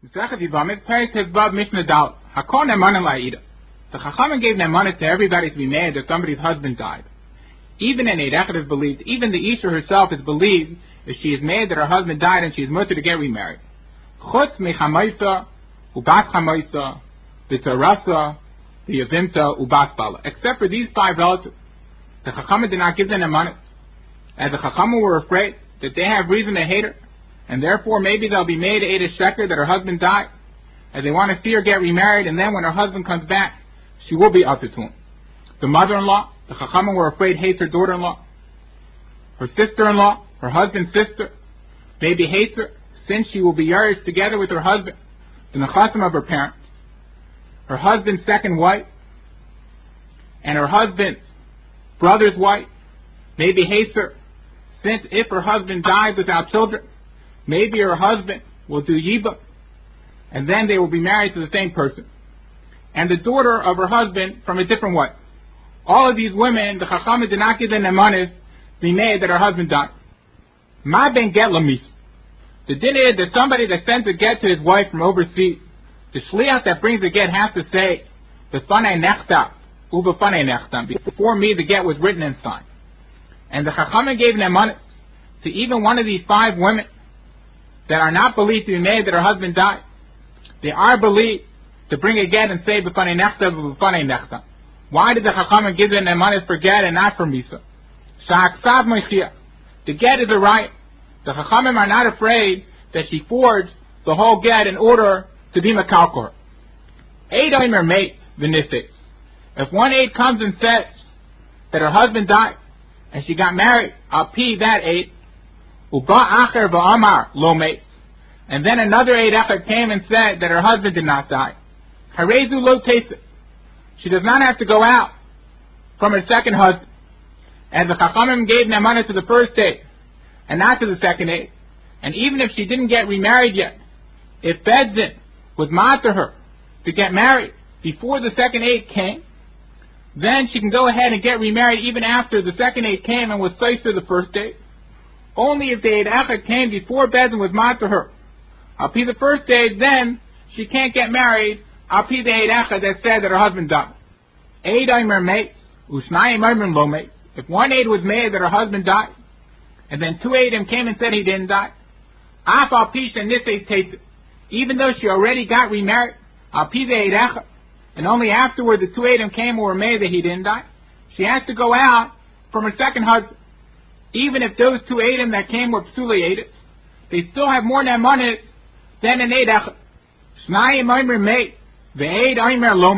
The Chachamim gave Nemanim to everybody to be mad that somebody's husband died. Even an Eidechet is believed, even the Isha herself is believed that she is mad that her husband died and she is mutter to get remarried. Chutz Mechamaisa, Ubat Chamaisa, Vitzarasa, the Yavimta, Ubat Bala. Except for these five relatives. The Chachamim did not give them Nemanim. As the Chachamim were afraid that they have reason to hate her, and therefore maybe they'll be made a sheker that her husband died, and they want to see her get remarried, and then when her husband comes back, she will be him. The mother-in-law, the chachamim were afraid hates her daughter-in-law, her sister-in-law, her husband's sister, maybe hates her since she will be nourished together with her husband, the nechasim of her parents, her husband's second wife, and her husband's brother's wife, maybe hates her since if her husband dies without children, Maybe her husband will do yiba, and then they will be married to the same person. And the daughter of her husband from a different wife. All of these women, the Chachamim did not give them nemanis, be made that her husband died. Ma ben get lamis. The din is that somebody that sends a get to his wife from overseas, the shliach that brings the get has to say, the fanei nechta, uba fanei nechta. Before me, the get was written and signed. And the Chachamim gave nemanis to even one of these five women that are not believed to be made that her husband died. They are believed to bring a get and say b'fanei nechta b'fanei nechta. Why did the Chachamim give them money for get and not for misa? Sha'aksav moichia. The get is a right. The Chachamim are not afraid that she forged the whole get in order to be makalkor. Eid oimer mates v'nisis. If one Eid comes and says that her husband died and she got married, I'll pee that Eid And then another Eid Echad came and said that her husband did not die. Lo. She does not have to go out from her second husband. And the Chachamim gave Nemanah to the first date, and not to the second date. And even if she didn't get remarried yet, if Bedzin would matter her to get married before the second Eid came, then she can go ahead and get remarried even after the second Eid came and was placed to the first date. Only if the Eid Echad came before Bezin was mat to her. I'll be the first day, then she can't get married. I'll be the Eid Echad that said that her husband died. Eid Aimer mates, Ushnayim Aimer lo mate. If one Eid was made that her husband died, and then two Eidim came and said he didn't die, Af al Pisha and this Eid even though she already got remarried, Al Pi the and only afterward the two Eidim came and were made that he didn't die, she has to go out from her second husband. Even if those two Adam that came were psuli they still have more Nemanis than an Eid Echad. Shnayim Oimer made, the Eid Oimer lo.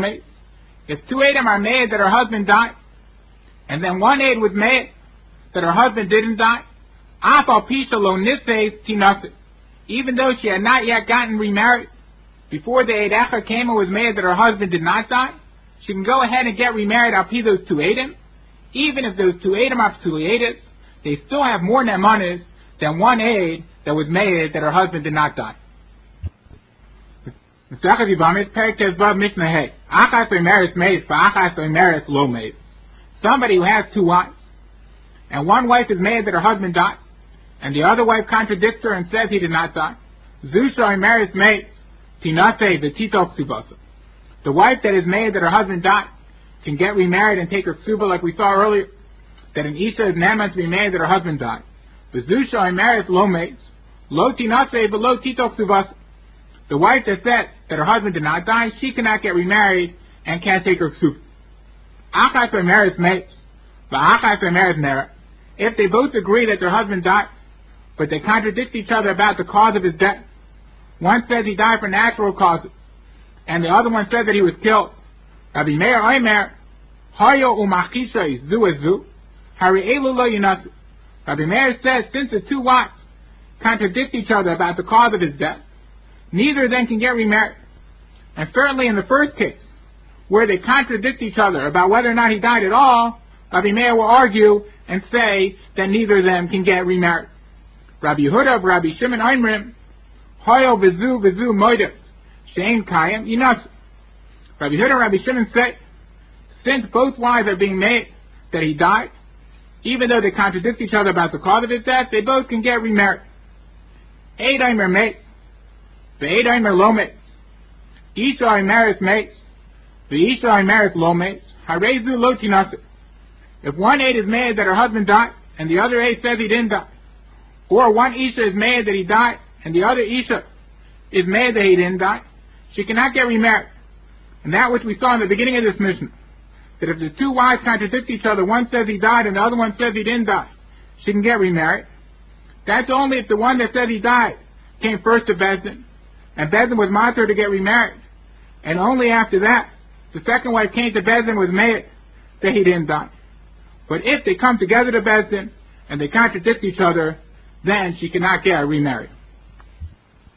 If two Adam are made that her husband died, and then one Eid was made that her husband didn't die, Afal Pisha lo Nises Tinase. Even though she had not yet gotten remarried, before the Eid Echad came and was made that her husband did not die, she can go ahead and get remarried I'll those two Adam, even if those two Adam are psuli Adams, they still have more nemanis than one Eid that was made that her husband did not die. Somebody who has two wives, and one wife is made that her husband died, and the other wife contradicts her and says he did not die. Zusha Meris mates, Tinate the Titok Subasa. The wife that is made that her husband died can get remarried and take her suba like we saw earlier that an Isha is not to be married that her husband died. Bezusha I married lo mates, lo tinase lo titok suvas. The wife that said that her husband did not die, she cannot get remarried and can't take her soup. Achas or mates, but achas or nera. If they both agree that their husband died, but they contradict each other about the cause of his death. One says he died for natural causes, and the other one says that he was killed. Rabbi Meir Oimer, Hayo umachisha is zu. Rabbi Meir says, since the two wives contradict each other about the cause of his death, neither of them can get remarried. And certainly in the first case, where they contradict each other about whether or not he died at all, Rabbi Meir will argue and say that neither of them can get remarried. Rabbi Yehuda of Rabbi Shimon Einrim, Hoyo vizu vizu moidev, shein kayim yinas. Rabbi Yehuda and Rabbi Shimon say, since both wives are being made that he died, even though they contradict each other about the cause of his death, they both can get remarried. Eid Eimer mate. Ve'edaim lomet. Isha imeris mates. Ve'isha imeris lo mates. Harezu lotinase. If one Eid is mad that her husband died, and the other Eid says he didn't die, or one Isha is mad that he died, and the other Isha is mad that he didn't die, she cannot get remarried. And that which we saw in the beginning of this Mishnah, that if the two wives contradict each other, one says he died and the other one says he didn't die, she can get remarried. That's only if the one that said he died came first to Besdin, and Besdin was monitored to get remarried. And only after that, the second wife came to Besdin was mad that he didn't die. But if they come together to Besdin and they contradict each other, then she cannot get remarried.